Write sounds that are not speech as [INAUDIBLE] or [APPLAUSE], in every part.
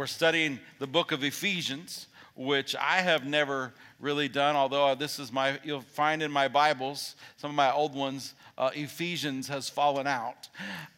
we're studying the book of Ephesians, which I have never really done, although this is my, you'll find in my Bibles, some of my old ones, uh, Ephesians has fallen out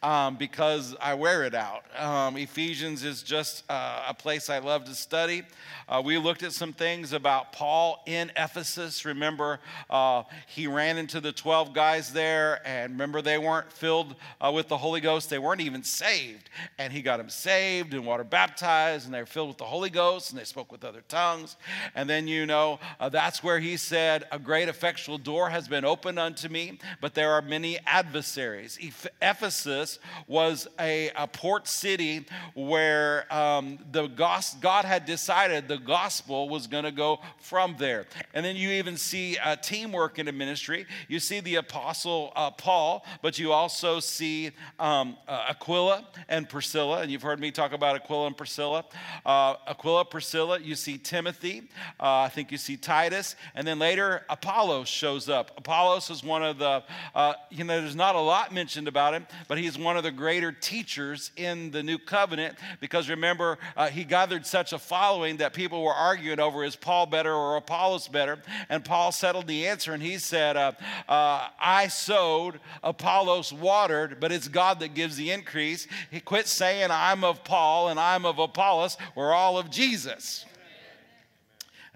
um, because I wear it out. Um, Ephesians is just uh, a place I love to study. Uh, we looked at some things about Paul in Ephesus. Remember, uh, he ran into the 12 guys there, and remember, they weren't filled uh, with the Holy Ghost. They weren't even saved. And he got them saved and water baptized, and they were filled with the Holy Ghost, and they spoke with other tongues. And then, you know, uh, that's where he said, A great effectual door has been opened unto me, but there are many adversaries. Ephesus was a, a port city where um, the God had decided the gospel was going to go from there. And then you even see uh, teamwork in a ministry. You see the apostle uh, Paul, but you also see um, uh, Aquila and Priscilla. And you've heard me talk about Aquila and Priscilla. Uh, Aquila, Priscilla, you see Timothy. Uh, I think you see Titus. And then later, Apollos shows up. Apollos is one of the, uh, you know, there's not a lot mentioned about him, but he's one of the greater teachers in the new covenant because remember, he gathered such a following that people people were arguing over is Paul better or Apollos better? And Paul settled the answer and he said, uh, uh, I sowed, Apollos watered, but it's God that gives the increase. He quit saying, I'm of Paul and I'm of Apollos. We're all of Jesus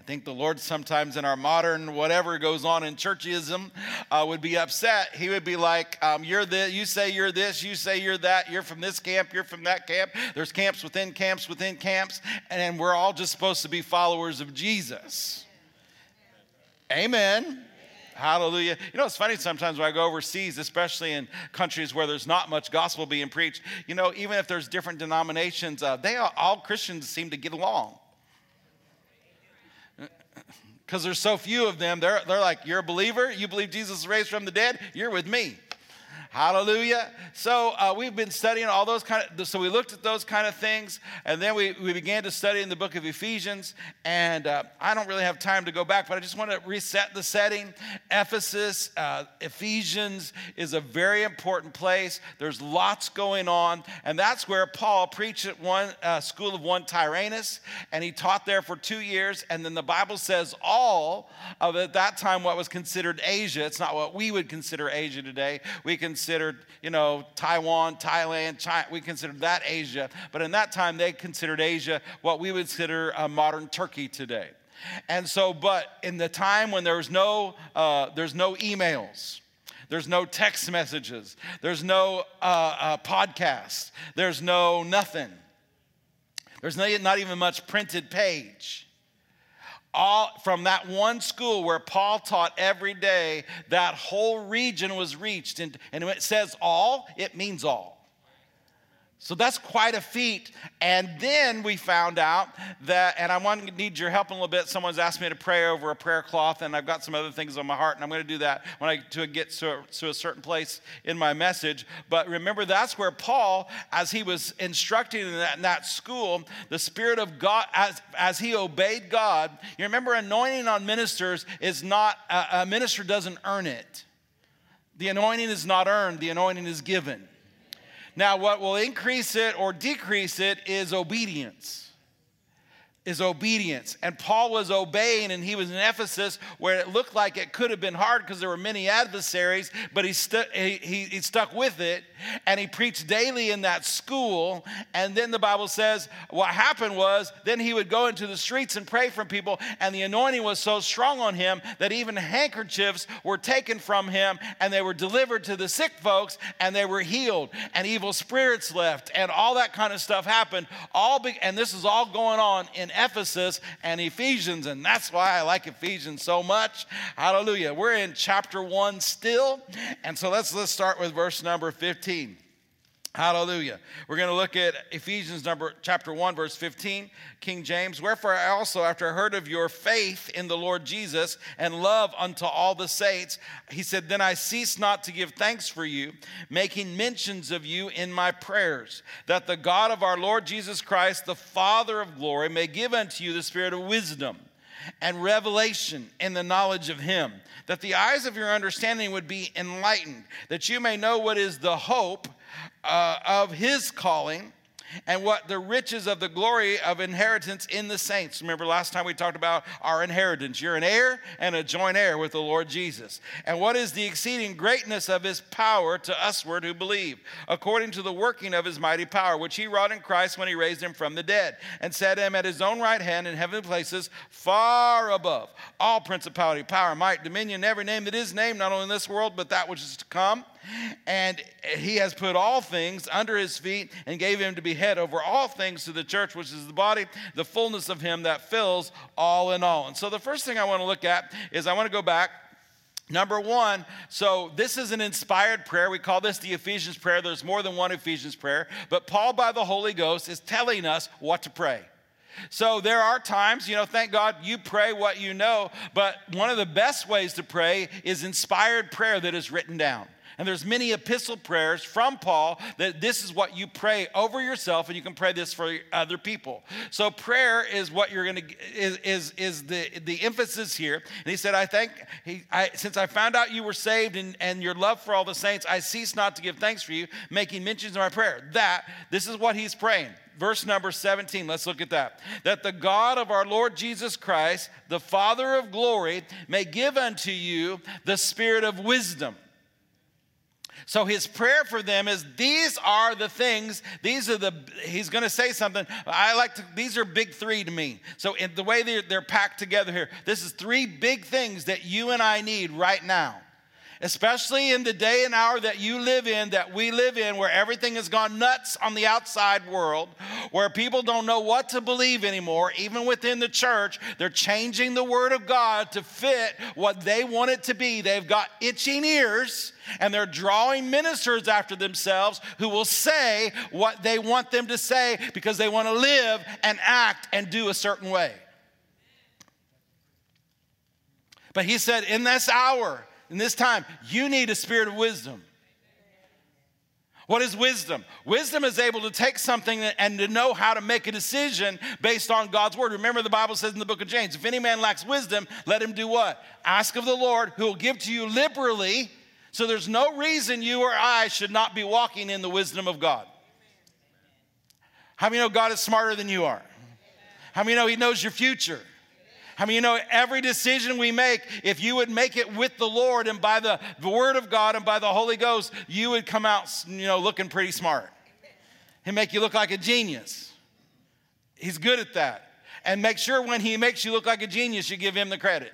think the Lord sometimes in our modern whatever goes on in churchism uh, would be upset. He would be like, um, "You're the, you say you're this, you say you're that. You're from this camp, you're from that camp. There's camps within camps within camps, and we're all just supposed to be followers of Jesus." Amen. Hallelujah. You know, it's funny sometimes when I go overseas, especially in countries where there's not much gospel being preached, you know, even if there's different denominations, uh, they all, all Christians seem to get along because there's so few of them. They're, they're like, You're a believer? You believe Jesus is raised from the dead? You're with me. Hallelujah. So uh, we've been studying all those kind of, so we looked at those kind of things, and then we, we began to study in the book of Ephesians. And uh, I don't really have time to go back, but I just want to reset the setting. Ephesus, uh, Ephesians is a very important place. There's lots going on, and that's where Paul preached at one uh, school of one Tyrannus, and he taught there for two years. And then the Bible says all of at that time what was considered Asia. It's not what we would consider Asia today. We can considered, you know, Taiwan, Thailand, China, we considered that Asia. But in that time, they considered Asia what we would consider a modern Turkey today. And so, but in the time when there was no, uh, there's no emails, there's no text messages, there's no uh, uh, podcast, there's no nothing. There's not even much printed page all from that one school where Paul taught every day, that whole region was reached. And, and when it says all, it means all. So that's quite a feat. And then we found out that, and I want to need your help a little bit. Someone's asked me to pray over a prayer cloth, and I've got some other things on my heart, and I'm going to do that when I to get to a, to a certain place in my message. But remember, that's where Paul, as he was instructing in that, in that school, the Spirit of God, as, as he obeyed God, you remember, anointing on ministers is not, a, a minister doesn't earn it. The anointing is not earned, the anointing is given. Now, what will increase it or decrease it is obedience is obedience. And Paul was obeying, and he was in Ephesus where it looked like it could have been hard because there were many adversaries, but he, stu- he, he, he, stuck with it and he preached daily in that school. And then the Bible says what happened was then he would go into the streets and pray for people, and the anointing was so strong on him that even handkerchiefs were taken from him and they were delivered to the sick folks and they were healed, and evil spirits left, and all that kind of stuff happened. All be- and this is all going on in Ephesus and Ephesians, and that's why I like Ephesians so much. Hallelujah. We're in chapter one still, and so let's let's start with verse number 15. Hallelujah. We're going to look at Ephesians number chapter 1 verse 15, King James. Wherefore I also after I heard of your faith in the Lord Jesus and love unto all the saints, he said, then I cease not to give thanks for you, making mentions of you in my prayers, that the God of our Lord Jesus Christ, the Father of glory, may give unto you the spirit of wisdom and revelation in the knowledge of him, that the eyes of your understanding would be enlightened, that you may know what is the hope uh, of his calling and what the riches of the glory of inheritance in the saints. Remember last time we talked about our inheritance. You're an heir and a joint heir with the Lord Jesus. And what is the exceeding greatness of his power to usward who believe, according to the working of his mighty power, which he wrought in Christ when he raised him from the dead, and set him at his own right hand in heavenly places, far above all principality, power, might, dominion, every name that is named, not only in this world, but that which is to come and he has put all things under his feet and gave him to be head over all things to the church, which is the body, the fullness of him that fills all in all. And so the first thing I want to look at is I want to go back. Number one, so this is an inspired prayer. We call this the Ephesians prayer. There's more than one Ephesians prayer, but Paul, by the Holy Ghost, is telling us what to pray. So there are times, you know, thank God you pray what you know, but one of the best ways to pray is inspired prayer that is written down. And there's many epistle prayers from Paul that this is what you pray over yourself, and you can pray this for other people. So prayer is what you're going to is is is the the emphasis here. And he said, I thank he I, since I found out you were saved and and your love for all the saints, I cease not to give thanks for you, making mentions of my prayer. That this is what he's praying verse number 17. Let's look at that. That the God of our Lord Jesus Christ, the Father of glory, may give unto you the spirit of wisdom so his prayer for them is these are the things, these are the, he's going to say something. I like to, these are big three to me. So in the way they're, they're packed together here, this is three big things that you and I need right now especially in the day and hour that you live in, that we live in, where everything has gone nuts on the outside world, where people don't know what to believe anymore, even within the church, they're changing the Word of God to fit what they want it to be. They've got itching ears and they're drawing ministers after themselves who will say what they want them to say because they want to live and act and do a certain way. But he said, in this hour, in this time, you need a spirit of wisdom. What is wisdom? Wisdom is able to take something and to know how to make a decision based on God's word. Remember, the Bible says in the book of James if any man lacks wisdom, let him do what? Ask of the Lord, who will give to you liberally. So there's no reason you or I should not be walking in the wisdom of God. How many know God is smarter than you are? How many know He knows your future? I mean, you know, every decision we make, if you would make it with the Lord and by the, the Word of God and by the Holy Ghost, you would come out, you know, looking pretty smart. He'd make you look like a genius. He's good at that. And make sure when He makes you look like a genius, you give Him the credit.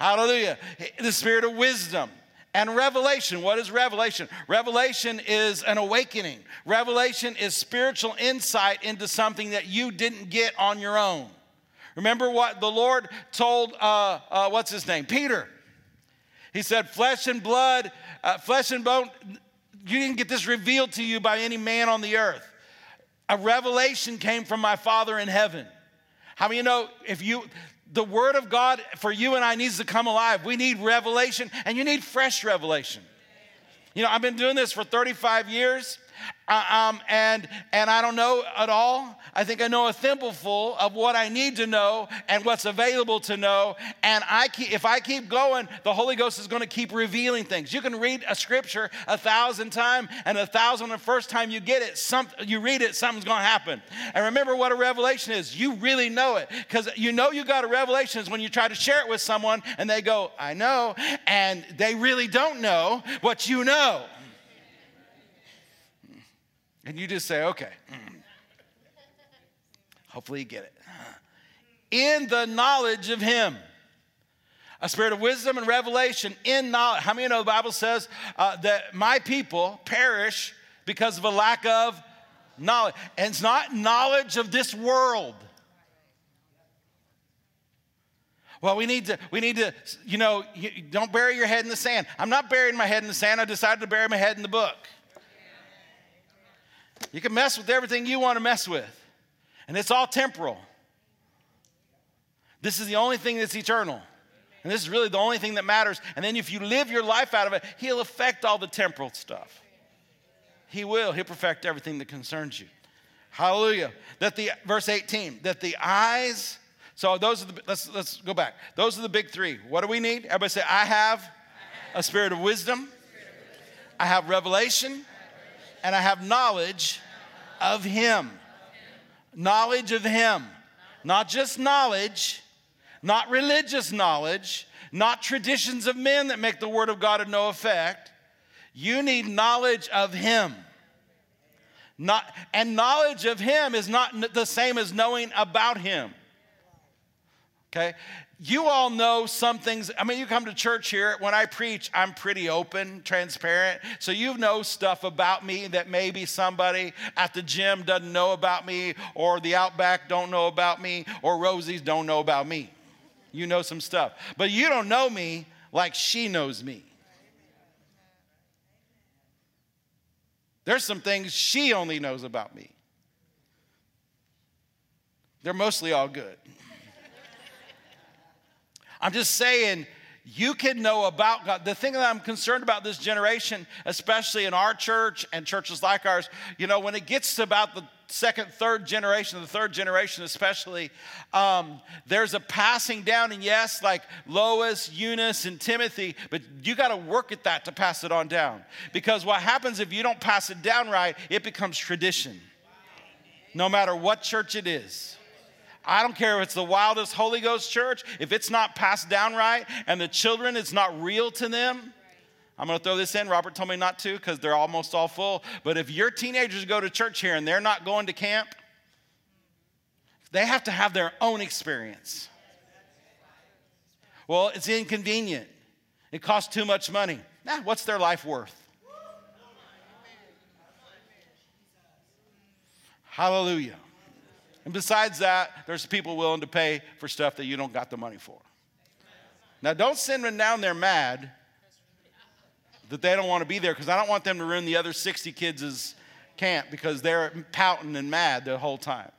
Hallelujah. The spirit of wisdom. And revelation, what is revelation? Revelation is an awakening. Revelation is spiritual insight into something that you didn't get on your own. Remember what the Lord told, uh, uh, what's his name? Peter. He said, Flesh and blood, uh, flesh and bone, you didn't get this revealed to you by any man on the earth. A revelation came from my Father in heaven. How many you know if you, the Word of God for you and I needs to come alive? We need revelation, and you need fresh revelation. You know, I've been doing this for 35 years. Uh, um, and and I don't know at all. I think I know a thimbleful of what I need to know and what's available to know. And I keep, if I keep going, the Holy Ghost is going to keep revealing things. You can read a scripture a thousand times, and a thousand the first time you get it, some, you read it, something's going to happen. And remember what a revelation is. You really know it because you know you got a revelation is when you try to share it with someone and they go, "I know," and they really don't know what you know. And you just say, okay. Hopefully you get it. In the knowledge of Him. A spirit of wisdom and revelation in knowledge. How many know the Bible says uh, that my people perish because of a lack of knowledge? And it's not knowledge of this world. Well, we need to, we need to, you know, don't bury your head in the sand. I'm not burying my head in the sand. I decided to bury my head in the book. You can mess with everything you want to mess with, and it's all temporal. This is the only thing that's eternal. And this is really the only thing that matters. And then if you live your life out of it, He'll affect all the temporal stuff. He will. He'll perfect everything that concerns you. Hallelujah. That the verse 18, that the eyes, so those are the let's let's go back. Those are the big three. What do we need? Everybody say, I have a spirit of wisdom, I have revelation, and I have knowledge of Him. Knowledge of Him. Not just knowledge, not religious knowledge, not traditions of men that make the Word of God of no effect. You need knowledge of Him. Not, and knowledge of Him is not the same as knowing about Him. Okay? You all know some things. I mean, you come to church here. When I preach, I'm pretty open, transparent. So you know stuff about me that maybe somebody at the gym doesn't know about me, or the Outback don't know about me, or Rosie's don't know about me. You know some stuff. But you don't know me like she knows me. There's some things she only knows about me. They're mostly all good. I'm just saying, you can know about God. The thing that I'm concerned about this generation, especially in our church and churches like ours, you know, when it gets to about the second, third generation, the third generation especially, um, there's a passing down. And yes, like Lois, Eunice, and Timothy, but you got to work at that to pass it on down. Because what happens if you don't pass it down right, it becomes tradition, no matter what church it is. I don't care if it's the wildest Holy Ghost church, if it's not passed down right and the children, it's not real to them. I'm going to throw this in. Robert told me not to because they're almost all full. But if your teenagers go to church here and they're not going to camp, they have to have their own experience. Well, it's inconvenient. It costs too much money. Nah, what's their life worth? Hallelujah. And besides that, there's people willing to pay for stuff that you don't got the money for. Now, don't send them down there mad that they don't want to be there because I don't want them to ruin the other 60 kids' camp because they're pouting and mad the whole time.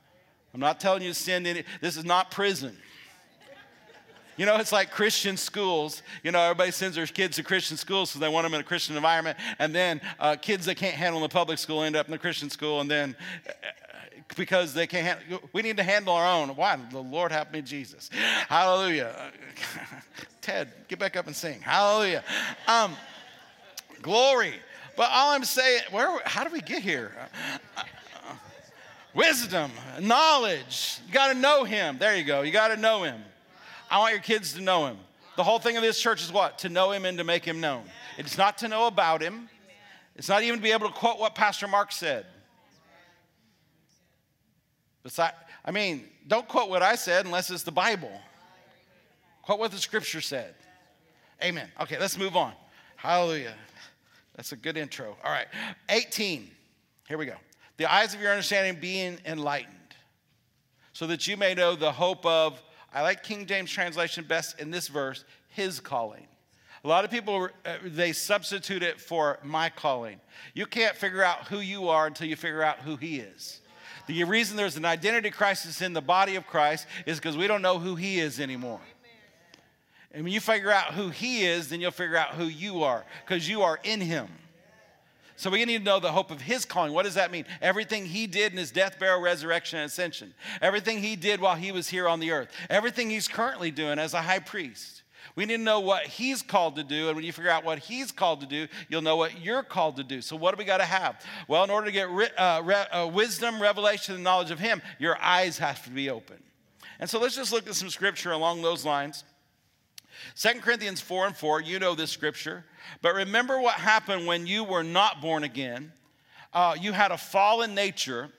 I'm not telling you to send any, this is not prison. You know, it's like Christian schools. You know, everybody sends their kids to Christian schools because they want them in a Christian environment. And then uh, kids that can't handle the public school end up in the Christian school. And then because they can't we need to handle our own. Why? The Lord help me, Jesus. Hallelujah. [LAUGHS] Ted, get back up and sing. Hallelujah. Um, glory. But all I'm saying, where, how do we get here? Uh, uh, wisdom, knowledge. You got to know him. There you go. You got to know him. I want your kids to know him. The whole thing of this church is what? To know him and to make him known. It's not to know about him. It's not even to be able to quote what Pastor Mark said. Besides, I mean, don't quote what I said unless it's the Bible. Quote what the scripture said. Amen. Okay, let's move on. Hallelujah. That's a good intro. All right. 18. Here we go. The eyes of your understanding being enlightened, so that you may know the hope of, I like King James translation best in this verse, his calling. A lot of people, uh, they substitute it for my calling. You can't figure out who you are until you figure out who he is. The reason there's an identity crisis in the body of Christ is because we don't know who He is anymore. And when you figure out who He is, then you'll figure out who you are because you are in Him. So we need to know the hope of his calling. What does that mean? Everything he did in his death, burial, resurrection, and ascension. Everything he did while he was here on the earth. Everything he's currently doing as a high priest. We need to know what he's called to do. And when you figure out what he's called to do, you'll know what you're called to do. So, what do we got to have? Well, in order to get uh, re- uh, wisdom, revelation, and knowledge of him, your eyes have to be open. And so, let's just look at some scripture along those lines. 2 Corinthians 4 and 4, you know this scripture. But remember what happened when you were not born again. Uh, you had a fallen nature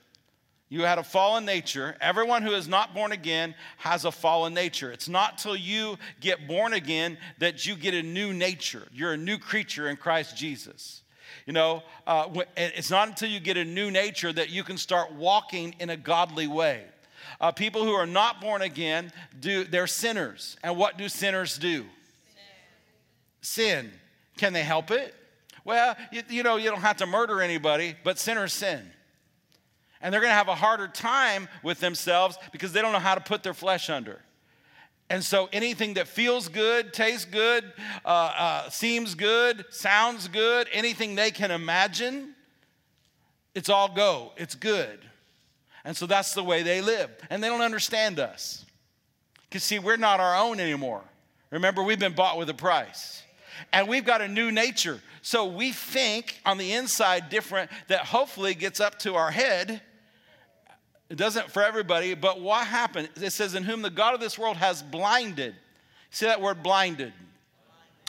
you had a fallen nature. Everyone who is not born again has a fallen nature. It's not till you get born again that you get a new nature. You're a new creature in Christ Jesus. You know, uh, it's not until you get a new nature that you can start walking in a godly way. Uh, people who are not born again do they're sinners, and what do sinners do? Sin. Can they help it? Well, you, you know, you don't have to murder anybody, but sinners sin. And they're going to have a harder time with themselves because they don't know how to put their flesh under. And so anything that feels good, tastes good, uh, uh, seems good, sounds good, anything they can imagine, it's all go. It's good. And so that's the way they live. And they don't understand us. Because, see, we're not our own anymore. Remember, we've been bought with a price. And we've got a new nature. So we think on the inside different that hopefully gets up to our head It doesn't for everybody, but what happened? It says, In whom the God of this world has blinded. See that word blinded?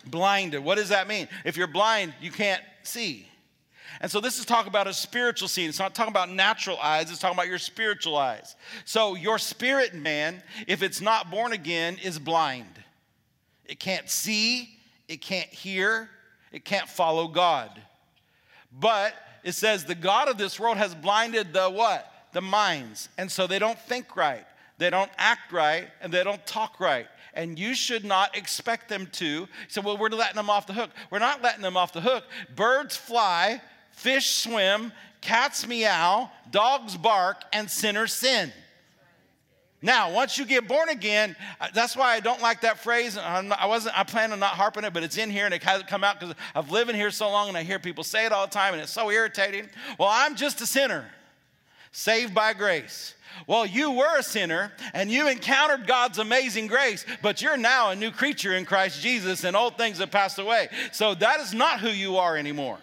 Blinded. What does that mean? If you're blind, you can't see. And so this is talking about a spiritual scene. It's not talking about natural eyes, it's talking about your spiritual eyes. So your spirit man, if it's not born again, is blind. It can't see, it can't hear, it can't follow God. But it says the God of this world has blinded the what? The minds. And so they don't think right, they don't act right, and they don't talk right. And you should not expect them to. So, well, we're letting them off the hook. We're not letting them off the hook. Birds fly, fish swim, cats meow, dogs bark, and sinners sin. Now, once you get born again, uh, that's why I don't like that phrase. Not, I wasn't. I plan on not harping it, but it's in here and it hasn't come out because I've lived in here so long and I hear people say it all the time and it's so irritating. Well, I'm just a sinner, saved by grace. Well, you were a sinner and you encountered God's amazing grace, but you're now a new creature in Christ Jesus and old things have passed away. So that is not who you are anymore.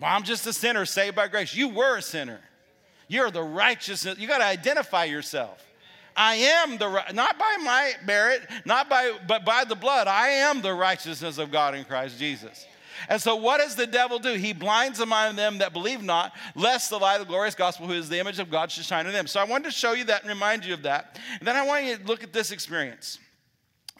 Well, I'm just a sinner saved by grace. You were a sinner. You're the righteousness. You got to identify yourself. I am the not by my merit, not by but by the blood. I am the righteousness of God in Christ Jesus. And so, what does the devil do? He blinds the mind of them that believe not, lest the light of the glorious gospel, who is the image of God, should shine in them. So, I wanted to show you that and remind you of that. And then I want you to look at this experience.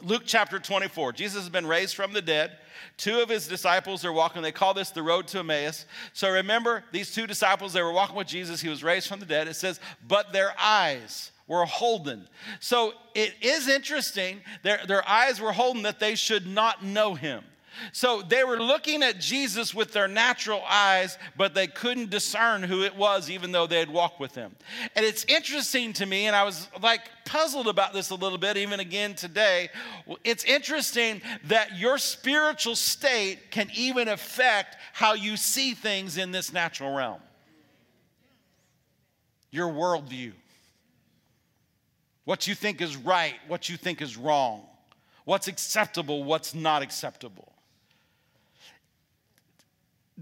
Luke chapter 24. Jesus has been raised from the dead. Two of his disciples are walking. They call this the road to Emmaus. So remember, these two disciples, they were walking with Jesus. He was raised from the dead. It says, but their eyes were holden. So it is interesting. Their, their eyes were holden that they should not know him. So they were looking at Jesus with their natural eyes, but they couldn't discern who it was, even though they had walked with him. And it's interesting to me, and I was like puzzled about this a little bit, even again today. It's interesting that your spiritual state can even affect how you see things in this natural realm. Your worldview. What you think is right, what you think is wrong, what's acceptable, what's not acceptable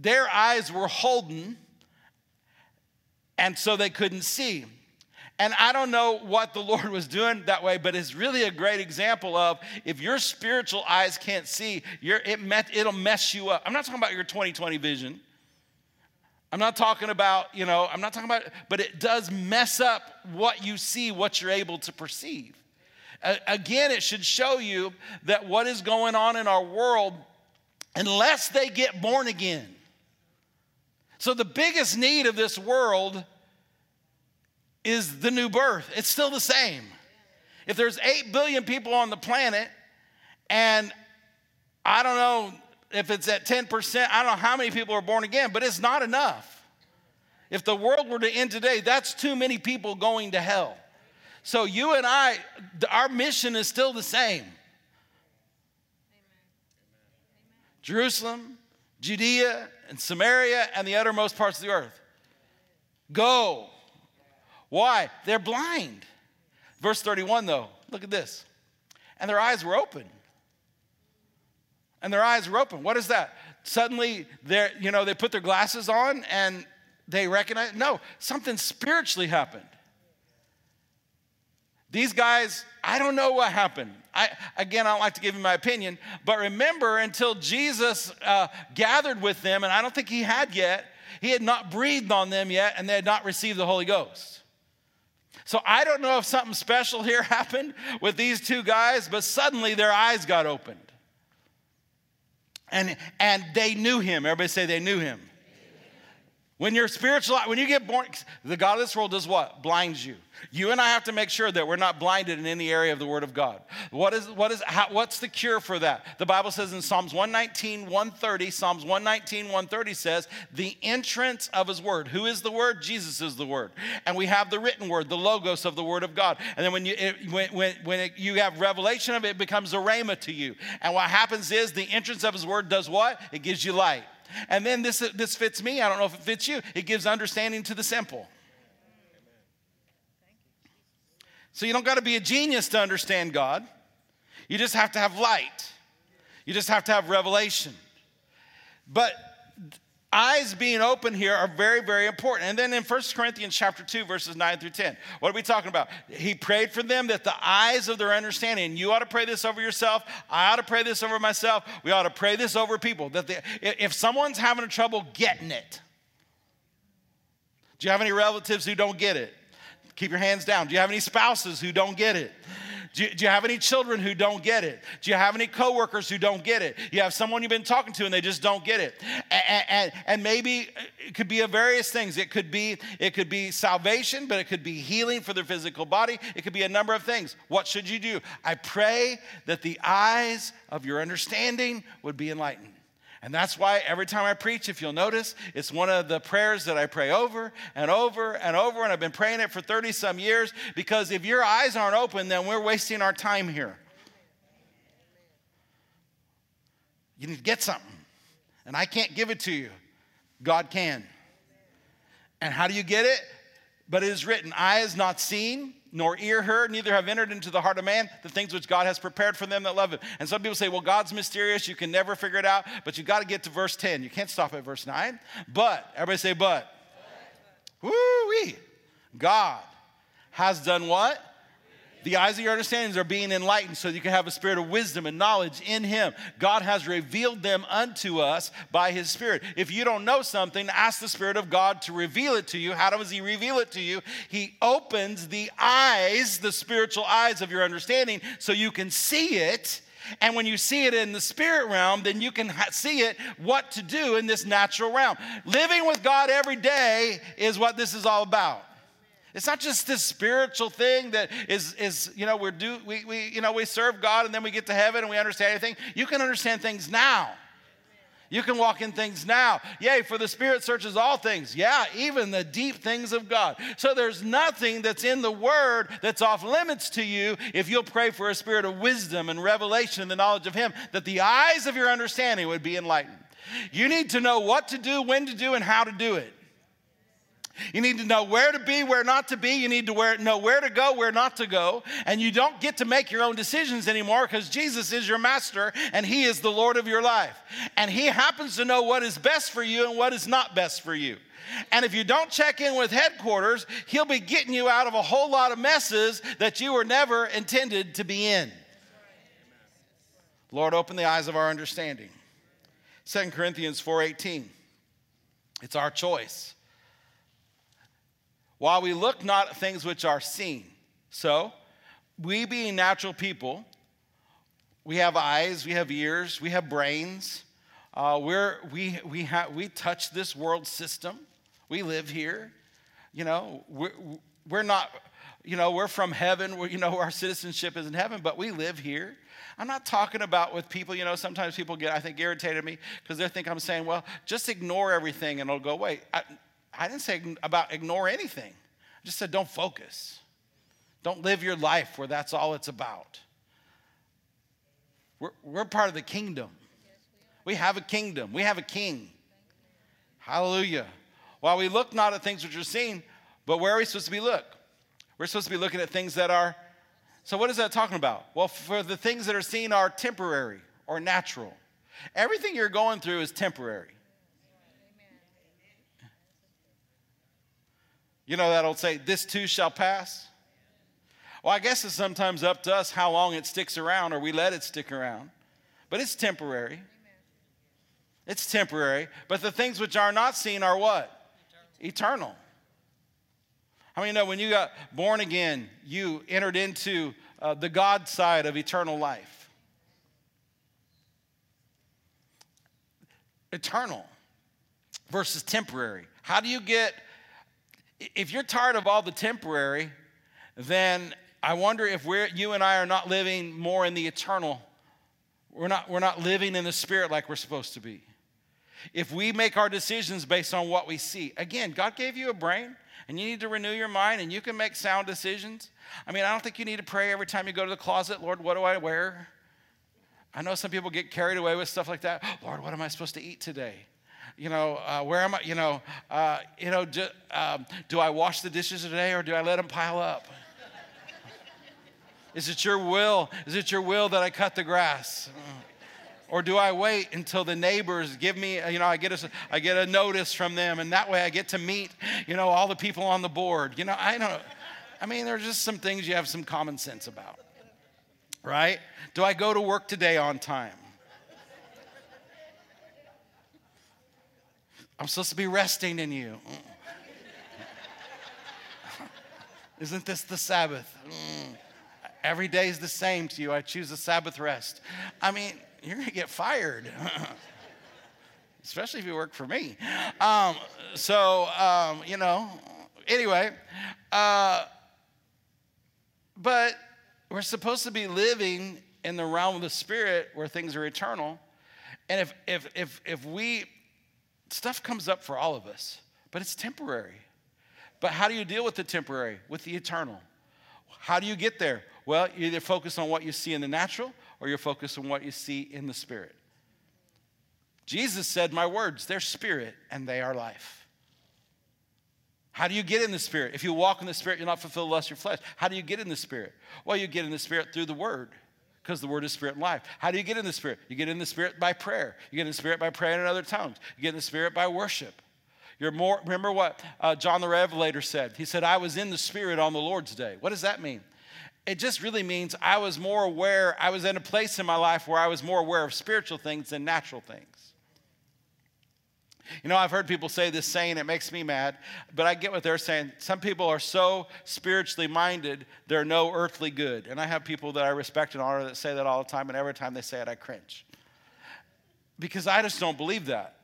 their eyes were holden, and so they couldn't see. And I don't know what the [LAUGHS] Lord was doing that way, but it's really a great example of if your spiritual eyes can't see, it met, it'll mess you up. I'm not talking about your 2020 vision. I'm not talking about, you know, I'm not talking about, but it does mess up what you see, what you're able to perceive. again, it should show you that what is going on in our world, unless they get born again, so, the biggest need of this world is the new birth. It's still the same. If there's 8 billion people on the planet, and I don't know if it's at 10%, I don't know how many people are born again, but it's not enough. If the world were to end today, that's too many people going to hell. So, you and I, our mission is still the same. Jerusalem, Judea, and Samaria and the uttermost parts of the earth. Go. Why? They're blind. Verse 31, though, look at this. And their eyes were open. And their eyes were open. What is that? Suddenly, they're, you know, they put their glasses on and they recognize. No, something spiritually happened. These guys, I don't know what happened. I, again, I don't like to give you my opinion, but remember until Jesus uh, gathered with them, and I don't think he had yet, he had not breathed on them yet, and they had not received the Holy Ghost. So I don't know if something special here [LAUGHS] happened with these two guys, but suddenly their eyes got opened. And, and they knew him. Everybody say they knew him. When you're spiritual, when you get born, the God of this world does what? Blinds you. You and I have to make sure that we're not blinded in any area of the Word of God. What is, what is, how, what's the cure for that? The Bible says in Psalms 119, 130, Psalms 119, 130 says, the entrance of His Word. Who is the Word? Jesus is the Word. And we have the written Word, the logos of the Word of God. And then when you, it, when, when, when it, you have revelation of it, it becomes a rhema to you. And what happens is the entrance of His Word does what? It gives you light. And then this, this fits me. I don't know if it fits you. It gives understanding to the simple. So you don't got to be a genius to understand God. You just have to have light. You just have to have revelation. But eyes being open here are very, very important. And then in 1 Corinthians chapter 2, verses 9 through 10, what are we talking about? He prayed for them that the eyes of their understanding, you ought to pray this over yourself, I ought to pray this over myself, we ought to pray this over people. That the, if someone's having a trouble getting it, do you have any relatives who don't get it? Keep your hands down. Do you have any spouses who don't get it? Do you, do you, have any children who don't get it? Do you have any coworkers who don't get it? You have someone you've been talking to and they just don't get it. And, and, and maybe it could be of various things. It could be it could be salvation, but it could be healing for their physical body. It could be a number of things. What should you do? I pray that the eyes of your understanding would be enlightened. And that's why every time I preach, if you'll notice, it's one of the prayers that I pray over and over and over. And I've been praying it for 30 some years because if your eyes aren't open, then we're wasting our time here. You need to get something. And I can't give it to you, God can. And how do you get it? But it is written, eye is not seen, nor ear heard, neither have entered into the heart of man the things which God has prepared for them that love him. And some people say, well, God's mysterious, you can never figure it out, but you got to get to verse 10. You can't stop at verse 9. But, everybody say, but. Woo wee. God has done what? The eyes of your understandings are being enlightened so you can have a spirit of wisdom and knowledge in Him. God has revealed them unto us by His Spirit. If you don't know something, ask the Spirit of God to reveal it to you. How does He reveal it to you? He opens the eyes, the spiritual eyes of your understanding, so you can see it. And when you see it in the spirit realm, then you can ha- see it what to do in this natural realm. Living with God every day is what this is all about. It's not just this spiritual thing that is, is you know, we're do, we, we, you know, we serve God and then we get to heaven and we understand everything. You can understand things now. You can walk in things now. Yea, for the Spirit searches all things. Yeah, even the deep things of God. So there's nothing that's in the Word that's off limits to you if you'll pray for a spirit of wisdom and revelation and the knowledge of Him, that the eyes of your understanding would be enlightened. You need to know what to do, when to do, and how to do it. You need to know where to be, where not to be. You need to know where to go, where not to go. And you don't get to make your own decisions anymore because Jesus is your master and he is the Lord of your life. And he happens to know what is best for you and what is not best for you. And if you don't check in with headquarters, he'll be getting you out of a whole lot of messes that you were never intended to be in. Lord, open the eyes of our understanding. 2 Corinthians 4:18. It's our choice while we look not at things which are seen. So, we being natural people, we have eyes, we have ears, we have brains. Uh, we're, we, we, ha- we touch this world system. We live here. You know, we're, we're not, you know, we're from heaven. We're, you know, our citizenship is in heaven, but we live here. I'm not talking about with people, you know, sometimes people get, I think, irritated at me because they think I'm saying, well, just ignore everything and it'll go away. I, I didn't say about ignore anything. I just said don't focus. Don't live your life where that's all it's about. We're, we're part of the kingdom. we have a kingdom, we have a king. Hallelujah. While we look not at things which are seen, but where are we supposed to be look? We're supposed to be looking at things that are. So, what is that talking about? Well, for the things that are seen are temporary or natural. Everything you're going through is temporary. You know that old say, this too shall pass? Well, I guess it's sometimes up to us how long it sticks around or we let it stick around. But it's temporary. It's temporary. But the things which are not seen are what? Eternal. How many know when you got born again, you entered into uh, the God side of eternal life? Eternal versus temporary. How do you get if you're tired of all the temporary, then I wonder if we're, you and I are not living more in the eternal. We're not, we're not living in the spirit like we're supposed to be. If we make our decisions based on what we see, again, God gave you a brain and you need to renew your mind and you can make sound decisions. I mean, I don't think you need to pray every time you go to the closet, Lord, what do I wear? I know some people get carried away with stuff like that. Lord, what am I supposed to eat today? You know, uh, where am I? You know, uh, you know, do, um, do I wash the dishes today or do I let them pile up? Is it your will? Is it your will that I cut the grass? Or do I wait until the neighbors give me, you know, I get a, I get a notice from them and that way I get to meet, you know, all the people on the board. You know, I don't, I mean, there's just some things you have some common sense about, right? Do I go to work today on time? I'm supposed to be resting in you. Isn't this the Sabbath? Mm. Every day is the same to you. I choose a Sabbath rest. I mean, you're going to get fired, [LAUGHS] especially if you work for me. Um, so, um, you know, anyway, uh, but we're supposed to be living in the realm of the spirit where things are eternal. And if, if, if, if we, stuff comes up for all of us, but it's temporary. But how do you deal with the temporary? With the eternal. How do you get there? Well, you either focus on what you see in the natural or you're focused on what you see in the spirit. Jesus said, My words, they're spirit and they are life. How do you get in the spirit? If you walk in the spirit, you'll not fulfill the lust of your flesh. How do you get in the spirit? Well, you get in the spirit through the word because the word is spirit and life. How do you get in the spirit? You get in the spirit by prayer. You get in the spirit by praying in other tongues. You get in the spirit by worship. You're more, remember what uh, John the Revelator said? He said, I was in the spirit on the Lord's day. What does that mean? It just really means I was more aware, I was in a place in my life where I was more aware of spiritual things than natural things. You know, I've heard people say this saying, it makes me mad, but I get what they're saying. Some people are so spiritually minded, they're no earthly good. And I have people that I respect and honor that say that all the time, and every time they say it, I cringe. Because I just don't believe that.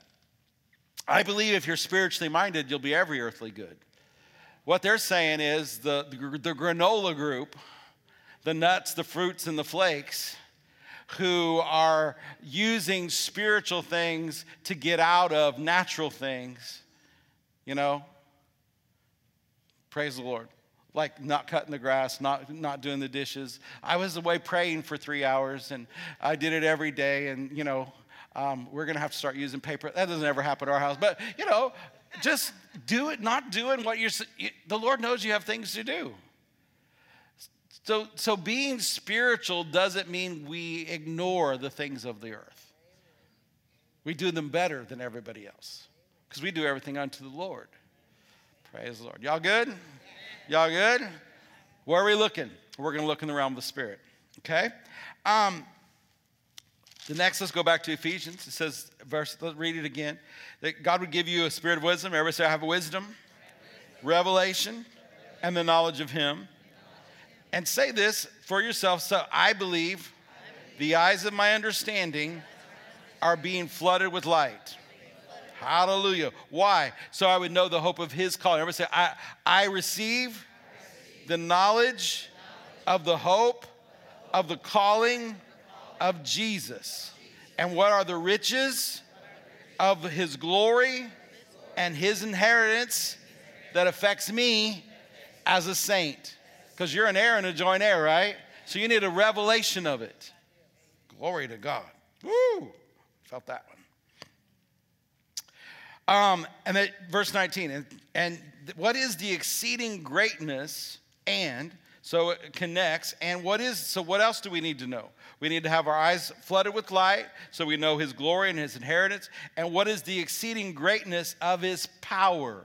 I believe if you're spiritually minded, you'll be every earthly good. What they're saying is the, the, the granola group, the nuts, the fruits, and the flakes, who are using spiritual things to get out of natural things, you know, praise the Lord. Like not cutting the grass, not, not doing the dishes. I was away praying for three hours and I did it every day. And, you know, um, we're going to have to start using paper. That doesn't ever happen at our house. But, you know, just do it, not doing what you're, the Lord knows you have things to do. So, so being spiritual doesn't mean we ignore the things of the earth. We do them better than everybody else because we do everything unto the Lord. Praise the Lord. Y'all good? Y'all good? Where are we looking? We're going to look in the realm of the Spirit. Okay? Um, the next, let's go back to Ephesians. It says, verse, let's read it again. That God would give you a spirit of wisdom. Everybody say, I have wisdom, revelation, and the knowledge of Him and say this for yourself. So I believe the eyes of my understanding are being flooded with light. Hallelujah. Why? So I would know the hope of his calling. Everybody say, I, I receive the knowledge of the hope of the calling of Jesus. And what are the riches of his glory and his inheritance that affects me as a saint? Because you're an heir and a joint heir, right? So you need a revelation of it. Glory to God. Woo! Felt that one. Um, and then verse 19, and, and what is the exceeding greatness and so it connects. And what is so what else do we need to know? We need to have our eyes flooded with light so we know his glory and his inheritance. And what is the exceeding greatness of his power?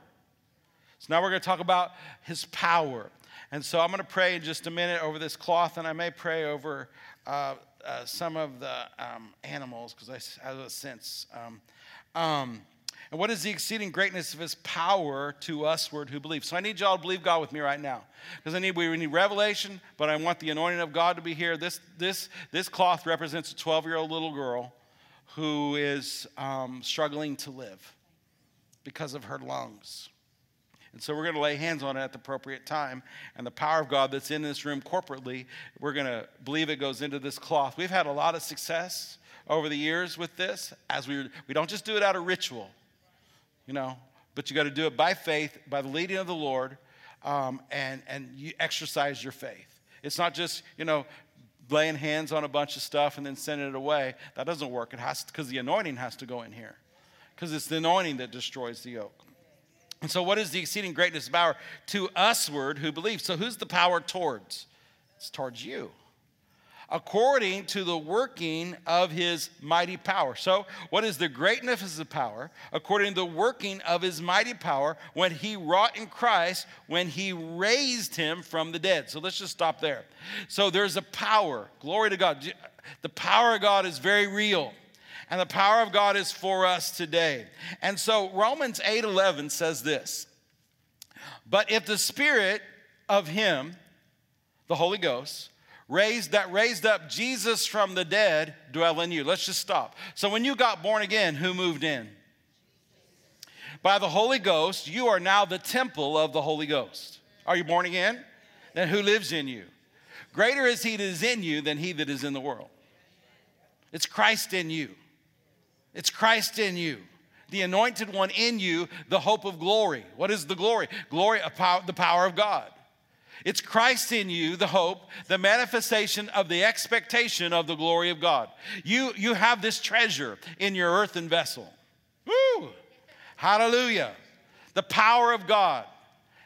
So now we're going to talk about his power. And so I'm going to pray in just a minute over this cloth, and I may pray over uh, uh, some of the um, animals because I have a sense. Um, um, and what is the exceeding greatness of his power to usward who believe? So I need y'all to believe God with me right now. Because I need we need revelation, but I want the anointing of God to be here. This this this cloth represents a 12-year-old little girl who is um, struggling to live because of her lungs. And so we're going to lay hands on it at the appropriate time. And the power of God that's in this room corporately, we're going to believe it goes into this cloth. We've had a lot of success over the years with this as we we don't just do it out of ritual, you know, but you got to do it by faith, by the leading of the Lord, um, and and you exercise your faith. It's not just you know laying hands on a bunch of stuff and then sending it away. That doesn't work. It has because the anointing has to go in here, because it's the anointing that destroys the yoke. And so, what is the exceeding greatness of power to usward who believe? So, who's the power towards? It's towards you. according to the working of his mighty power. So, what is the greatness of power? According to the working of his mighty power when he wrought in Christ, when he raised him from the dead. So, let's just stop there. So, there's a power. Glory to God. The power of God is very real. And the power of God is for us today. And so Romans 8:11 says this. But if the spirit of him, the Holy Ghost, raised that raised up Jesus from the dead dwell in you. Let's just stop. So when you got born again, who moved in? By the Holy Ghost, you are now the temple of the Holy Ghost. Are you born again? Then who lives in you? Greater is he that is in you than he that is in the world. It's Christ in you. It's Christ in you. The anointed one in you, the hope of glory. What is the glory? Glory, the power of God. It's Christ in you, the hope, the manifestation of the expectation of the glory of God. You, you have this treasure in your earthen vessel. Woo! Hallelujah. The power of God.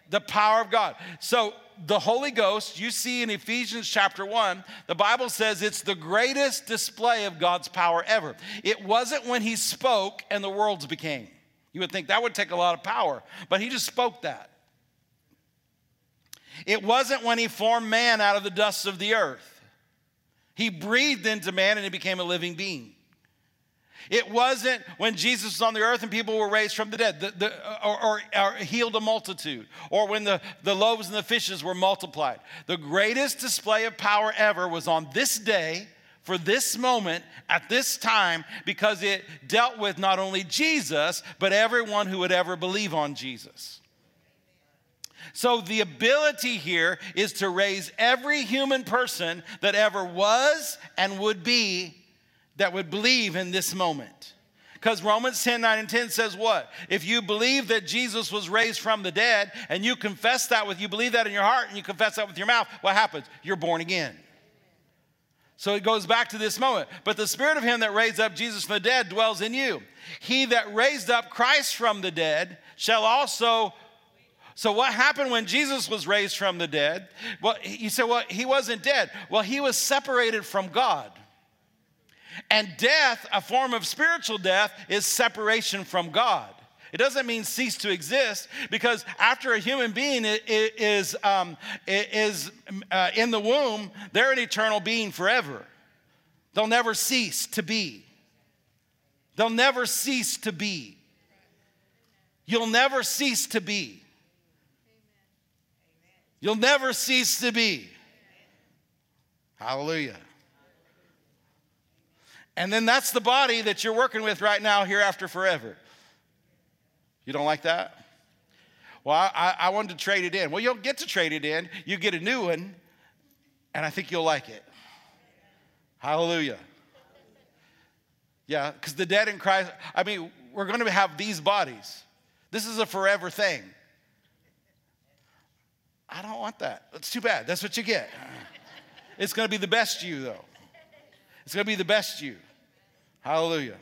The power of God. So, the Holy Ghost, you see in Ephesians chapter 1, the Bible says it's the greatest display of God's power ever. It wasn't when He spoke and the worlds became. You would think that would take a lot of power, but He just spoke that. It wasn't when he formed man out of the dust of the earth. He breathed into man and he became a living being. It wasn't when Jesus was on the earth and people were raised from the dead the, the, uh, or, or, or, healed a multitude, or when the, the loaves and the fishes were multiplied. The greatest display of power ever was on this day, for this moment, at this time, because it dealt with not only Jesus, but everyone who would ever believe on Jesus. So the ability here is to raise every human person that ever was and would be that would believe in this moment. Because Romans 10 9 and 10 says what? If you believe that Jesus was raised from the dead and you confess that with, you believe that in your heart and you confess that with your mouth, what happens? You're born again. So it goes back to this moment. But the spirit of him that raised up Jesus from the dead dwells in you. He that raised up Christ from the dead shall also so, what happened when Jesus was raised from the dead? Well, you say, well, he wasn't dead. Well, he was separated from God. And death, a form of spiritual death, is separation from God. It doesn't mean cease to exist because after a human being is, um, is uh, in the womb, they're an eternal being forever. They'll never cease to be. They'll never cease to be. You'll never cease to be. You'll never cease to be. Hallelujah. And then that's the body that you're working with right now, hereafter, forever. You don't like that? Well, I, I, wanted to trade it in. Well, you'll get to trade it in. You get a new one, and I think you'll like it. Hallelujah. Yeah, because the dead in Christ, I mean, we're going to have these bodies. This is a forever thing. I don't want that. It's too bad. That's what you get. It's going to be the best you, though. It's going to be the best you. Hallelujah.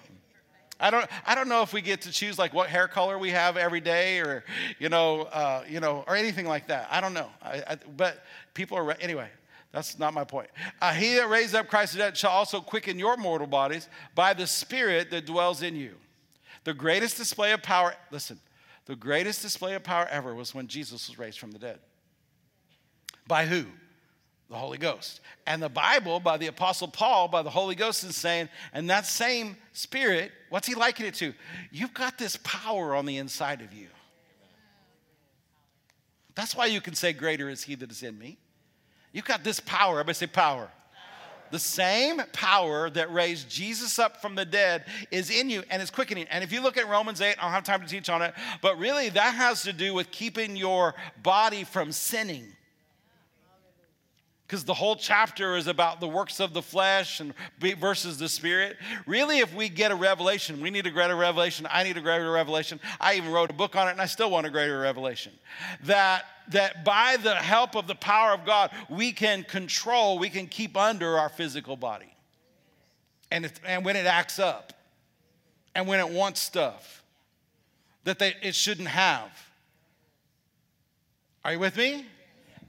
I don't, I don't know if we get to choose like what hair color we have every day or, you know, uh, you know, or anything like that. I don't know. I, I, but people are, anyway, that's not my point. Uh, he that raised up Christ dead shall also quicken your mortal bodies by the Spirit that dwells in you. The greatest display of power, listen, the greatest display of power ever was when Jesus was raised from the dead. By who? The Holy Ghost. And the Bible, by the Apostle Paul, by the Holy Ghost, is saying, and that same Spirit, what's he liking it to? You've got this power on the inside of you. That's why you can say, Greater is he that is in me. You've got this power. Everybody say, Power. The same power that raised Jesus up from the dead is in you and is quickening. And if you look at Romans 8, I don't have time to teach on it, but really that has to do with keeping your body from sinning because the whole chapter is about the works of the flesh and versus the spirit. Really, if we get a revelation, we need a greater revelation. I need a greater revelation. I even wrote a book on it, and I still want a greater revelation. That that by the help of the power of God, we can control, we can keep under our physical body. And, and when it acts up, and when it wants stuff that they, it shouldn't have. Are you with me?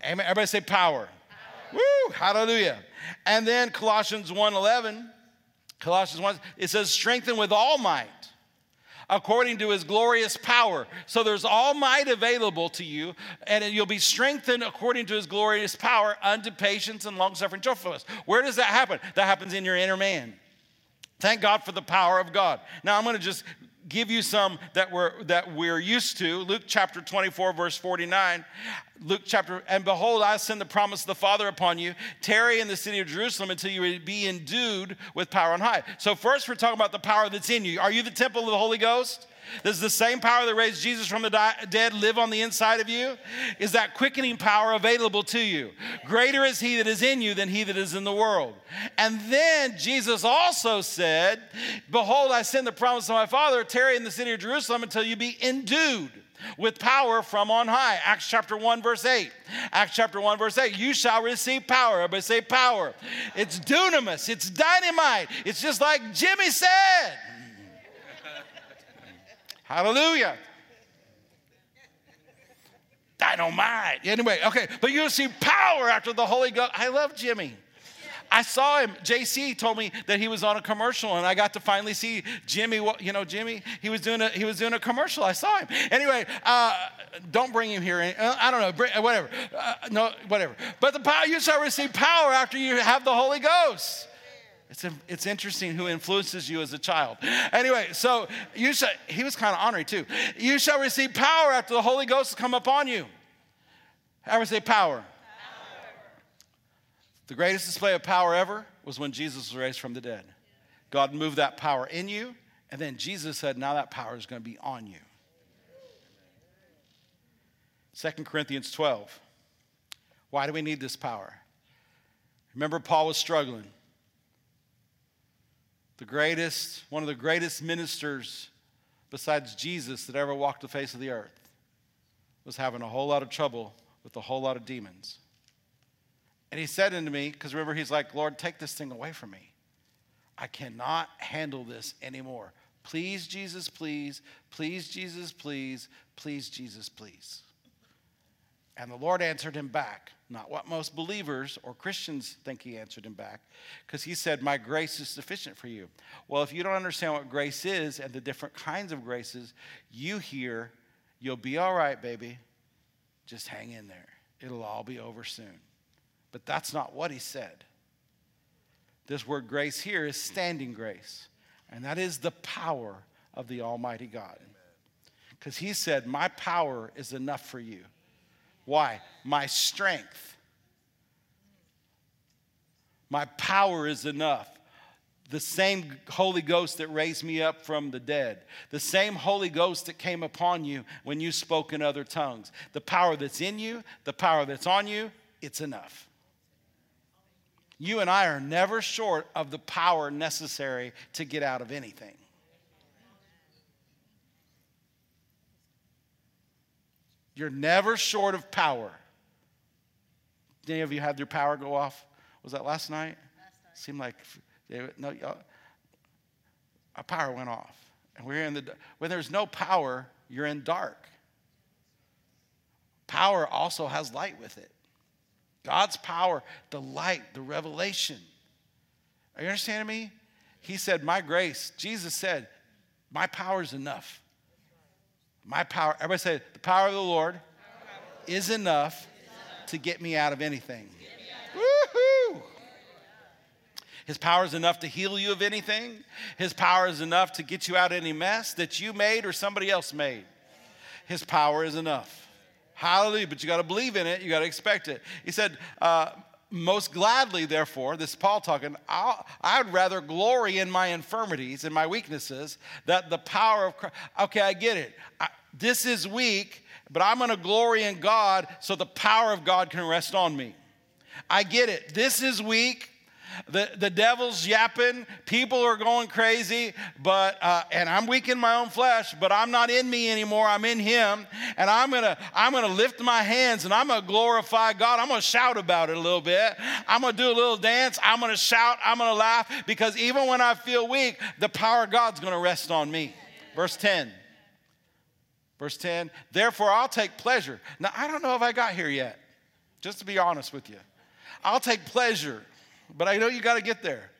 Amen. Everybody say power. Woo! hallelujah. And then Colossians 1:11, Colossians 1, it says, strengthen with all might according to his glorious power. So there's all might available to you, and you'll be strengthened according to his glorious power unto patience and long suffering joyfulness. Where does that happen? That happens in your inner man. Thank God for the power of God. Now I'm going to just give you some that we're that we're used to. Luke chapter 24, verse 49. Luke chapter, and behold, I send the promise of the Father upon you. Tarry in the city of Jerusalem until you be endued with power on high. So first we're talking about the power that's in you. Are you the temple of the Holy Ghost? Does the same power that raised Jesus from the dead live on the inside of you? Is that quickening power available to you? Greater is he that is in you than he that is in the world. And then Jesus also said, Behold, I send the promise of my Father, tarry in the city of Jerusalem until you be endued with power from on high. Acts chapter 1, verse 8. Acts chapter 1, verse 8. You shall receive power. Everybody say power. It's dunamis, it's dynamite. It's just like Jimmy said. Hallelujah. Dynamite. Anyway, okay, but you'll see power after the Holy Ghost. I love Jimmy. I saw him. JC told me that he was on a commercial, and I got to finally see Jimmy. You know, Jimmy. He was doing a he was doing a commercial. I saw him. Anyway, uh, don't bring him here. Uh, I don't know. Bring, whatever. Uh, no, whatever. But the power you shall receive power after you have the Holy Ghost. It's, it's interesting who influences you as a child. Anyway, so you shall, he was kind of honored too. You shall receive power after the Holy Ghost has come upon you. Ever say power? power? The greatest display of power ever was when Jesus was raised from the dead. God moved that power in you, and then Jesus said, now that power is going to be on you. 2 Corinthians 12. Why do we need this power? Remember, Paul was struggling the greatest, one of the greatest ministers besides Jesus that ever walked the face of the earth, was having a whole lot of trouble with a whole lot of demons. And he said unto me, because remember, he's like, Lord, take this thing away from me. I cannot handle this anymore. Please, Jesus, please. Please, Jesus, please. Please, Jesus, please. And the Lord answered him back, not what most believers or Christians think he answered him back, because he said, My grace is sufficient for you. Well, if you don't understand what grace is and the different kinds of graces, you hear, You'll be all right, baby. Just hang in there. It'll all be over soon. But that's not what he said. This word grace here is standing grace, and that is the power of the Almighty God. Because he said, My power is enough for you. Why? My strength. My power is enough. The same Holy Ghost that raised me up from the dead, the same Holy Ghost that came upon you when you spoke in other tongues. The power that's in you, the power that's on you, it's enough. You and I are never short of the power necessary to get out of anything. You're never short of power. Did any of you have your power go off? Was that last night? Last night. Seemed like no, our power went off, and we're in the. When there's no power, you're in dark. Power also has light with it. God's power, the light, the revelation. Are you understanding me? He said, My grace, Jesus said, My power is enough. My power, everybody say, the power of the Lord is enough to get me out of anything. Woohoo! His power is enough to heal you of anything. His power is enough to get you out of any mess that you made or somebody else made. His power is enough. Hallelujah. But you got to believe in it, you got to expect it. He said, uh, most gladly, therefore, this is Paul talking, i would rather glory in my infirmities and my weaknesses that the power of Christ. Okay, I get it. I, this is weak, but I'm going to glory in God so the power of God can rest on me. I get it. This is weak. The, the devil's yapping. People are going crazy, but uh, and I'm weak in my own flesh, but I'm not in me anymore. I'm in Him, and I'm gonna I'm gonna lift my hands and I'm gonna glorify God. I'm gonna shout about it a little bit. I'm gonna do a little dance. I'm gonna shout. I'm gonna laugh because even when I feel weak, the power of God's gonna rest on me. Verse 10. Verse 10. Therefore, I'll take pleasure. Now I don't know if I got here yet. Just to be honest with you. I'll take pleasure, but I know you got to get there.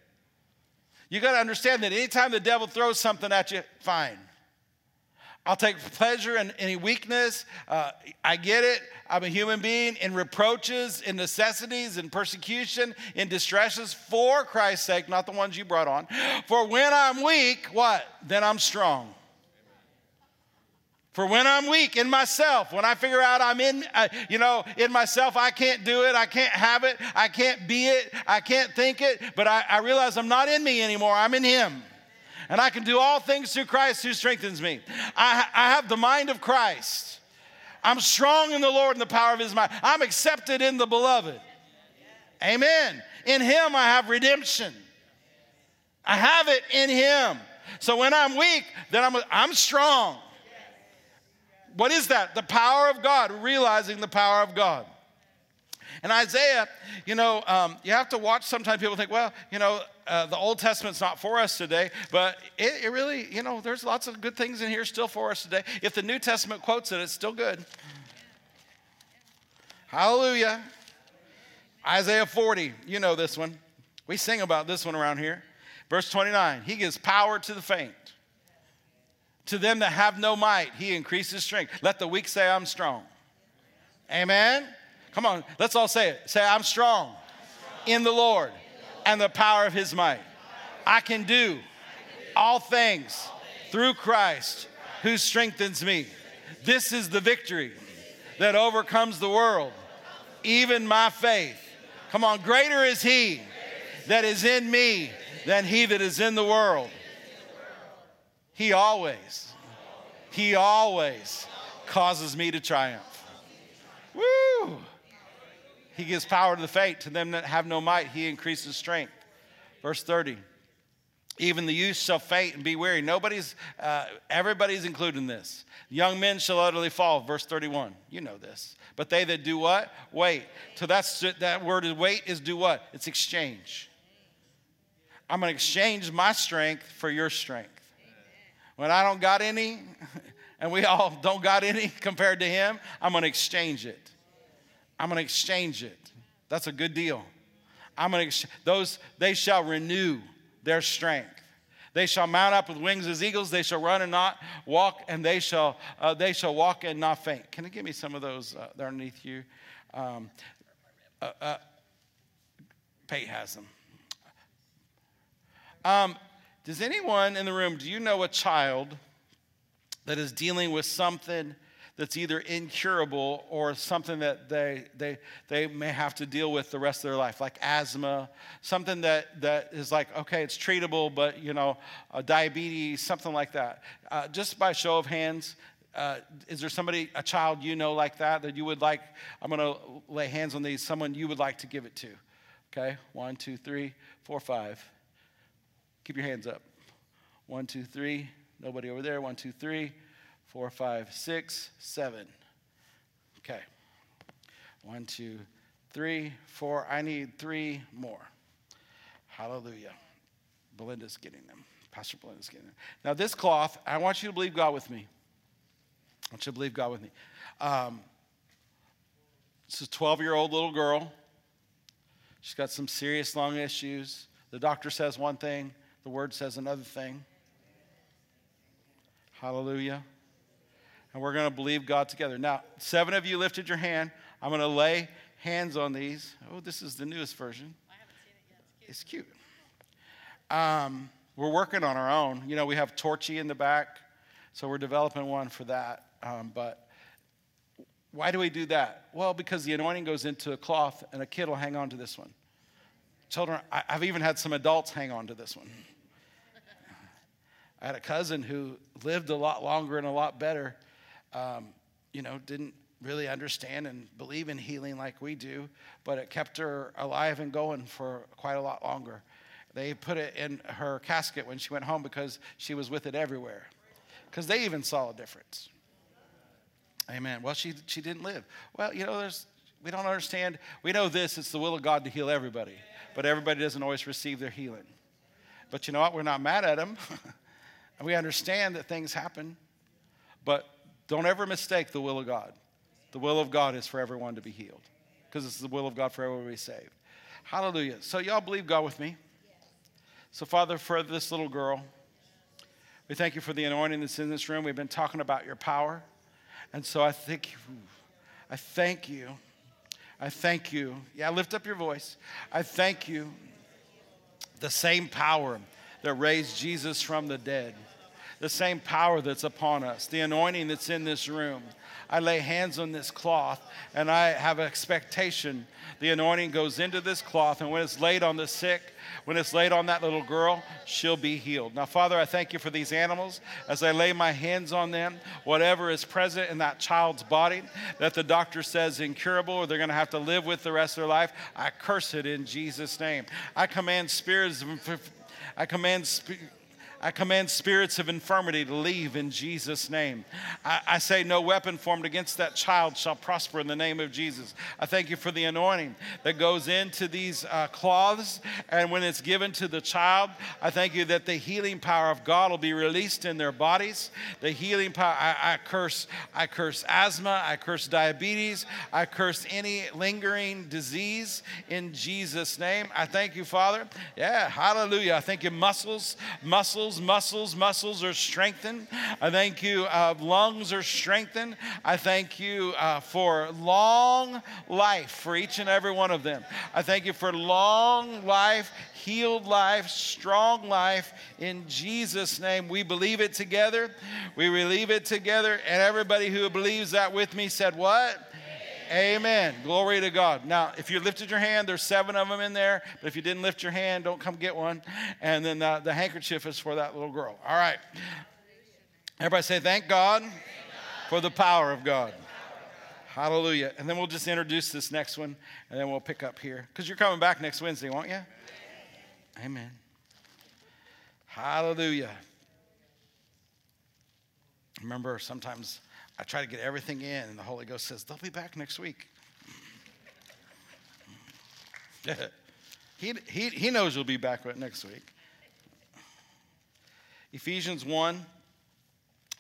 You got to understand that anytime the devil throws something at you, fine. I'll take pleasure in any weakness. Uh, I get it. I'm a human being in reproaches, in necessities, in persecution, in distresses for Christ's sake, not the ones you brought on. For when I'm weak, what? Then I'm strong. For when I'm weak in myself, when I figure out I'm in, uh, you know, in myself, I can't do it, I can't have it, I can't be it, I can't think it, but I, I realize I'm not in me anymore, I'm in Him. And I can do all things through Christ who strengthens me. I, I have the mind of Christ. I'm strong in the Lord and the power of His might. I'm accepted in the beloved. Amen. In Him I have redemption. I have it in Him. So when I'm weak, then I'm, I'm strong. What is that? The power of God, realizing the power of God. And Isaiah, you know, um, you have to watch. Sometimes people think, well, you know, uh, the Old Testament's not for us today, but it, it, really, you know, there's lots of good things in here still for us today. If the New Testament quotes it, it's still good. Hallelujah. Isaiah 40, you know this one. We sing about this one around here. Verse 29 He gives power to the faint. To them that have no might, he increases strength. Let the weak say, I'm strong. Amen. Come on, let's all say it. Say, I'm strong, in the Lord and the power of his might. I can do all things through Christ who strengthens me. This is the victory that overcomes the world, even my faith. Come on, greater is he that is in me than he that is in the world. He always, He always causes me to triumph. Woo! He gives power to the faint. To them that have no might, He increases strength. Verse 30. Even the youth shall faint and be weary. Nobody's, uh, everybody's included in this. Young men shall utterly fall. Verse 31. You know this. But they that do what? Wait. So that's that word is wait is do what? It's exchange. I'm going to exchange my strength for your strength. When I don't got any, [LAUGHS] and we all don't got any [LAUGHS] compared to him, I'm to exchange it. I'm to exchange it. That's a good deal. I'm to those they shall renew their strength. They shall mount up with wings as eagles. They shall run and not walk, and they shall uh, they shall walk and not faint. Can you give me some of those uh, underneath you? Um, uh, uh, Pate has them. Um, does anyone in the room, do you know a child that is dealing with something that's either incurable or something that they, they, they may have to deal with the rest of their life, like asthma, something that, that is like, okay, it's treatable, but, you know, diabetes, something like that. Uh, just by show of hands, uh, is there somebody, a child you know like that, that you would like, I'm going to lay hands on these, someone you would like to give it to? Okay, one, two, three, four, five. Keep your hands up. One, two, three. Nobody over there. One, two, three, four, five, six, seven. Okay. One, two, three, four. I need three more. Hallelujah. Belinda's getting them. Pastor Belinda's getting them. Now, this cloth, I want you to believe God with me. I want you to believe God with me. Um, is a 12 year old little girl. She's got some serious lung issues. The doctor says one thing, the word says another thing. Hallelujah. And we're going to believe God together. Now, seven of you lifted your hand. I'm going to lay hands on these. Oh, this is the newest version. I haven't seen it yet. It's cute. It's cute. Um, we're working on our own. You know, we have Torchy in the back, so we're developing one for that. Um, but why do we do that? Well, because the anointing goes into a cloth, and a kid will hang on to this one. Children, I, I've even had some adults hang on to this one. I had a cousin who lived a lot longer and a lot better. Um, you know, didn't really understand and believe in healing like we do, but it kept her alive and going for quite a lot longer. They put it in her casket when she went home because she was with it everywhere, because they even saw a difference. Amen. Well, she, she didn't live. Well, you know, there's, we don't understand. We know this it's the will of God to heal everybody, but everybody doesn't always receive their healing. But you know what? We're not mad at them. [LAUGHS] And we understand that things happen, but don't ever mistake the will of God. The will of God is for everyone to be healed because it's the will of God for everyone to be saved. Hallelujah. So, y'all believe God with me? So, Father, for this little girl, we thank you for the anointing that's in this room. We've been talking about your power. And so I thank you. I thank you. I thank you. Yeah, lift up your voice. I thank you. The same power that raised Jesus from the dead, the same power that's upon us, the anointing that's in this room. I lay hands on this cloth and I have expectation. The anointing goes into this cloth, and when it's laid on the sick, when it's laid on that little girl, she'll be healed. Now, Father, I thank you for these animals as I lay my hands on them. Whatever is present in that child's body that the doctor says incurable or they're going to have to live with the rest of their life, I curse it in Jesus' name. I command spirits, I command I command spirits of infirmity to leave in Jesus' name. I, I, say, no weapon formed against that child shall prosper in the name of Jesus. I thank you for the anointing that goes into these uh, cloths, and when it's given to the child, I thank you that the healing power of God will be released in their bodies. The healing power, I, I curse, I curse asthma, I curse diabetes, I curse any lingering disease in Jesus' name. I thank you, Father. Yeah, hallelujah. I thank you, muscles, muscles muscles, muscles, muscles are strengthened. I thank you, uh, lungs are strengthened. I thank you uh, for long life for each and every one of them. I thank you for long life, healed life, strong life. In Jesus' name, we believe it together. We believe it together. And everybody who believes that with me said, What? Amen. Glory to God. Now, if you lifted your hand, there's seven of them in there. But if you didn't lift your hand, don't come get one. And then uh, the handkerchief is for that little girl. All right. Everybody say, Thank God, Thank God. for the power of God. Hallelujah. And then we'll just introduce this next one, and then we'll pick up here. Because you're coming back next Wednesday, won't you? Amen. Hallelujah. Remember, sometimes I try to get everything in, and the Holy Ghost says, They'll be back next week. [LAUGHS] he, he, he knows you'll be back next week. Ephesians 1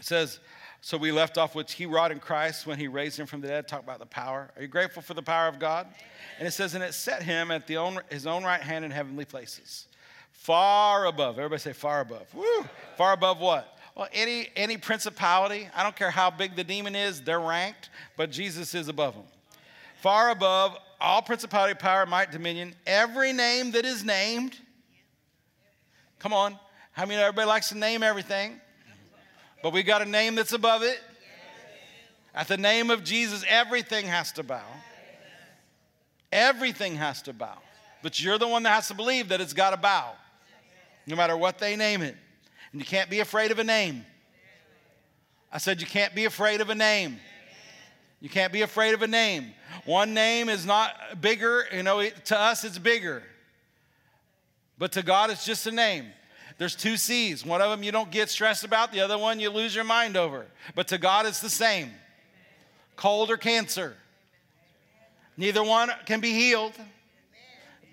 says, So we left off with He wrought in Christ when He raised Him from the dead. Talk about the power. Are you grateful for the power of God? And it says, And it set Him at the own, His own right hand in heavenly places. Far above. Everybody say, far above. Woo! Far above what? Well, any, any principality, I don't care how big the demon is, they're ranked, but Jesus is above them. Far above all principality, power, might, dominion, every name that is named. Come on. How many everybody likes to name everything? But we got a name that's above it. At the name of Jesus, everything has to bow. Everything has to bow. But you're the one that has to believe that it's got to bow, no matter what they name it. And you can't be afraid of a name. I said, You can't be afraid of a name. You can't be afraid of a name. One name is not bigger, you know, to us it's bigger. But to God it's just a name. There's two C's. One of them you don't get stressed about, the other one you lose your mind over. But to God it's the same cold or cancer. Neither one can be healed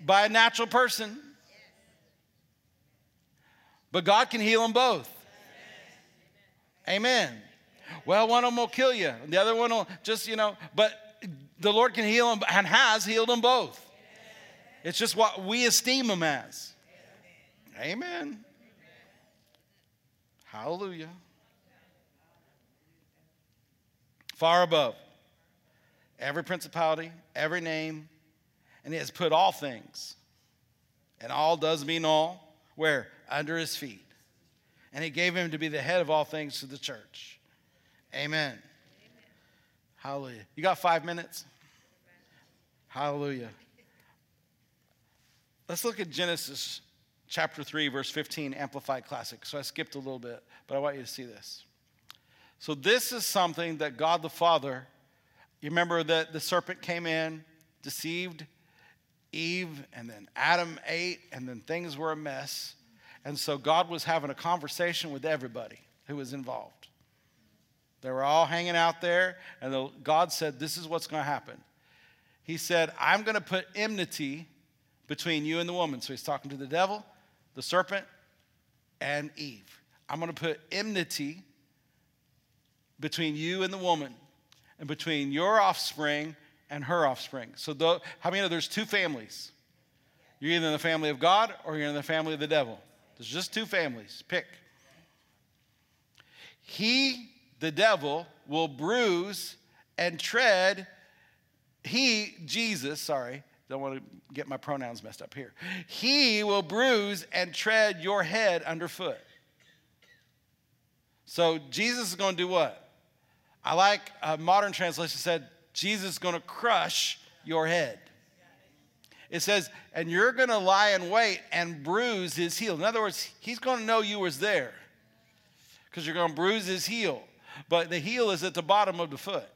by a natural person. But God can heal them both. Amen. Well, one of them will kill you, the other one will just, you know, but the Lord can heal them and has healed them both. It's just what we esteem them as. Amen. Hallelujah. Far above every principality, every name, and He has put all things, and all does mean all, where? Under his feet. And he gave him to be the head of all things to the church. Amen. Amen. Hallelujah. You got five minutes? Hallelujah. Let's look at Genesis chapter 3, verse 15, Amplified Classic. So I skipped a little bit, but I want you to see this. So, this is something that God the Father, you remember that the serpent came in, deceived Eve, and then Adam ate, and then things were a mess. And so God was having a conversation with everybody who was involved. They were all hanging out there, and the, God said, This is what's going to happen. He said, I'm going to put enmity between you and the woman. So he's talking to the devil, the serpent, and Eve. I'm going to put enmity between you and the woman, and between your offspring and her offspring. So, the, how many know there's two families? You're either in the family of God or you're in the family of the devil. There's just two families. Pick. He, the devil, will bruise and tread. He, Jesus, sorry, don't want to get my pronouns messed up here. He will bruise and tread your head underfoot. So Jesus is going to do what? I like a modern translation said, Jesus is going to crush your head. It says, and you're going to lie in wait and bruise his heel. In other words, he's going to know you was there because you're going to bruise his heel. But the heel is at the bottom of the foot.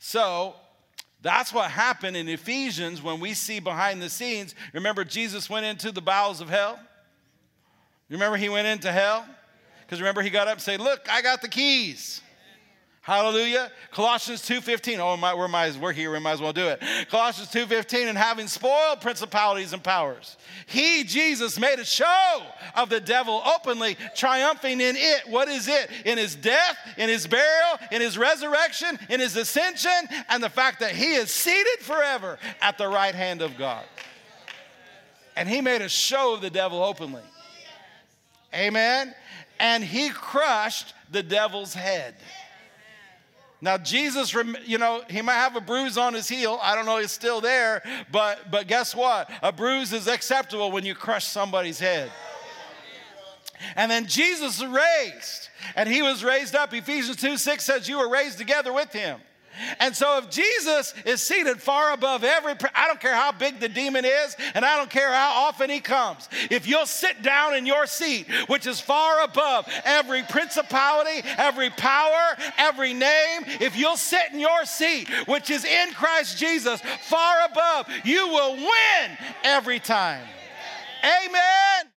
So that's what happened in Ephesians when we see behind the scenes. Remember, Jesus went into the bowels of hell? Remember, he went into hell? Because remember, he got up and said, Look, I got the keys. Hallelujah. Colossians 2.15. Oh, my, we're, my, we're here. We might as well do it. Colossians 2.15. And having spoiled principalities and powers, he, Jesus, made a show of the devil openly, triumphing in it. What is it? In his death, in his burial, in his resurrection, in his ascension, and the fact that he is seated forever at the right hand of God. And he made a show of the devil openly. Amen. And he crushed the devil's head. Now, Jesus, you know, he might have a bruise on his heel. I don't know, it's still there. But, but guess what? A bruise is acceptable when you crush somebody's head. And then Jesus raised, and he was raised up. Ephesians 2 6 says, You were raised together with him. And so, if Jesus is seated far above every, I don't care how big the demon is, and I don't care how often he comes. If you'll sit down in your seat, which is far above every principality, every power, every name, if you'll sit in your seat, which is in Christ Jesus, far above, you will win every time. Amen.